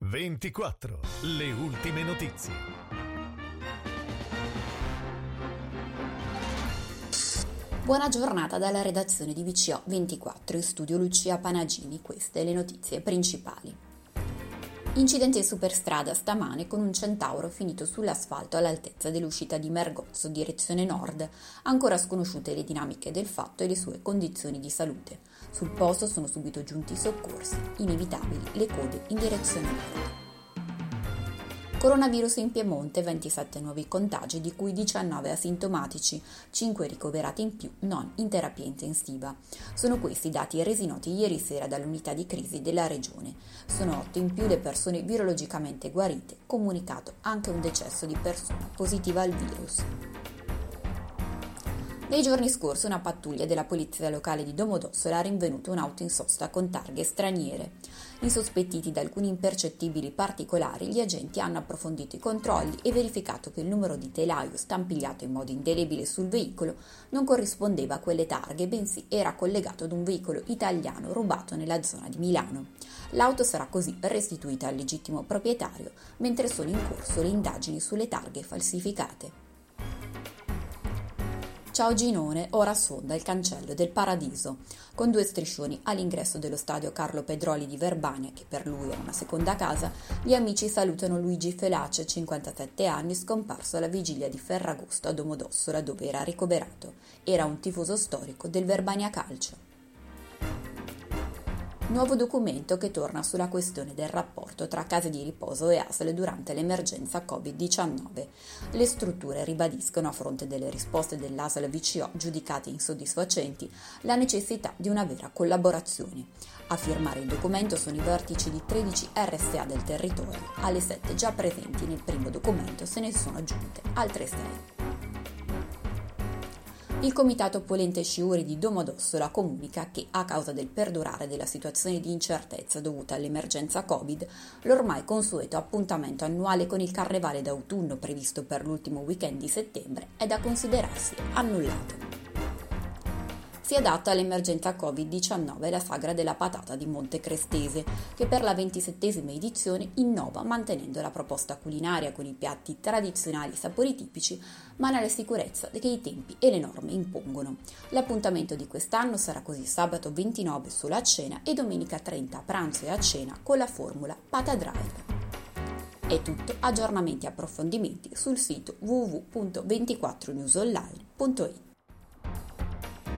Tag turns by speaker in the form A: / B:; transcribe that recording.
A: 24. Le ultime notizie.
B: Buona giornata dalla redazione di VCO 24 in studio Lucia Panagini, queste le notizie principali. Incidente in superstrada stamane con un centauro finito sull'asfalto all'altezza dell'uscita di Mergozzo, direzione nord. Ancora sconosciute le dinamiche del fatto e le sue condizioni di salute. Sul posto sono subito giunti i soccorsi, inevitabili le code in direzione nord. Coronavirus in Piemonte, 27 nuovi contagi, di cui 19 asintomatici, 5 ricoverati in più non in terapia intensiva. Sono questi i dati resi noti ieri sera dall'unità di crisi della regione. Sono 8 in più le persone virologicamente guarite, comunicato anche un decesso di persona positiva al virus. Nei giorni scorsi una pattuglia della polizia locale di Domodossola ha rinvenuto un'auto in sosta con targhe straniere. Insospettiti da alcuni impercettibili particolari, gli agenti hanno approfondito i controlli e verificato che il numero di telaio stampigliato in modo indelebile sul veicolo non corrispondeva a quelle targhe, bensì era collegato ad un veicolo italiano rubato nella zona di Milano. L'auto sarà così restituita al legittimo proprietario, mentre sono in corso le indagini sulle targhe falsificate. Ciao Ginone ora sfonda il cancello del paradiso, con due striscioni all'ingresso dello stadio Carlo Pedroli di Verbania, che per lui è una seconda casa, gli amici salutano Luigi Felace, 57 anni, scomparso alla vigilia di Ferragosto a Domodossola, dove era ricoverato. Era un tifoso storico del Verbania Calcio. Nuovo documento che torna sulla questione del rapporto tra case di riposo e ASL durante l'emergenza Covid-19. Le strutture ribadiscono, a fronte delle risposte dell'ASL VCO giudicate insoddisfacenti, la necessità di una vera collaborazione. A firmare il documento sono i vertici di 13 RSA del territorio. Alle 7 già presenti nel primo documento se ne sono aggiunte altre 6. Il Comitato Polente Sciuri di Domodossola comunica che, a causa del perdurare della situazione di incertezza dovuta all'emergenza Covid, l'ormai consueto appuntamento annuale con il Carnevale d'autunno previsto per l'ultimo weekend di settembre è da considerarsi annullato si adatta all'emergenza Covid-19 la sagra della patata di Monte Crestese, che per la ventisettesima edizione innova mantenendo la proposta culinaria con i piatti tradizionali e sapori tipici, ma nella sicurezza che i tempi e le norme impongono. L'appuntamento di quest'anno sarà così sabato 29 solo a cena e domenica 30 a pranzo e a cena con la formula Pata Drive. È tutto, aggiornamenti e approfondimenti sul sito www.24newsonline.it.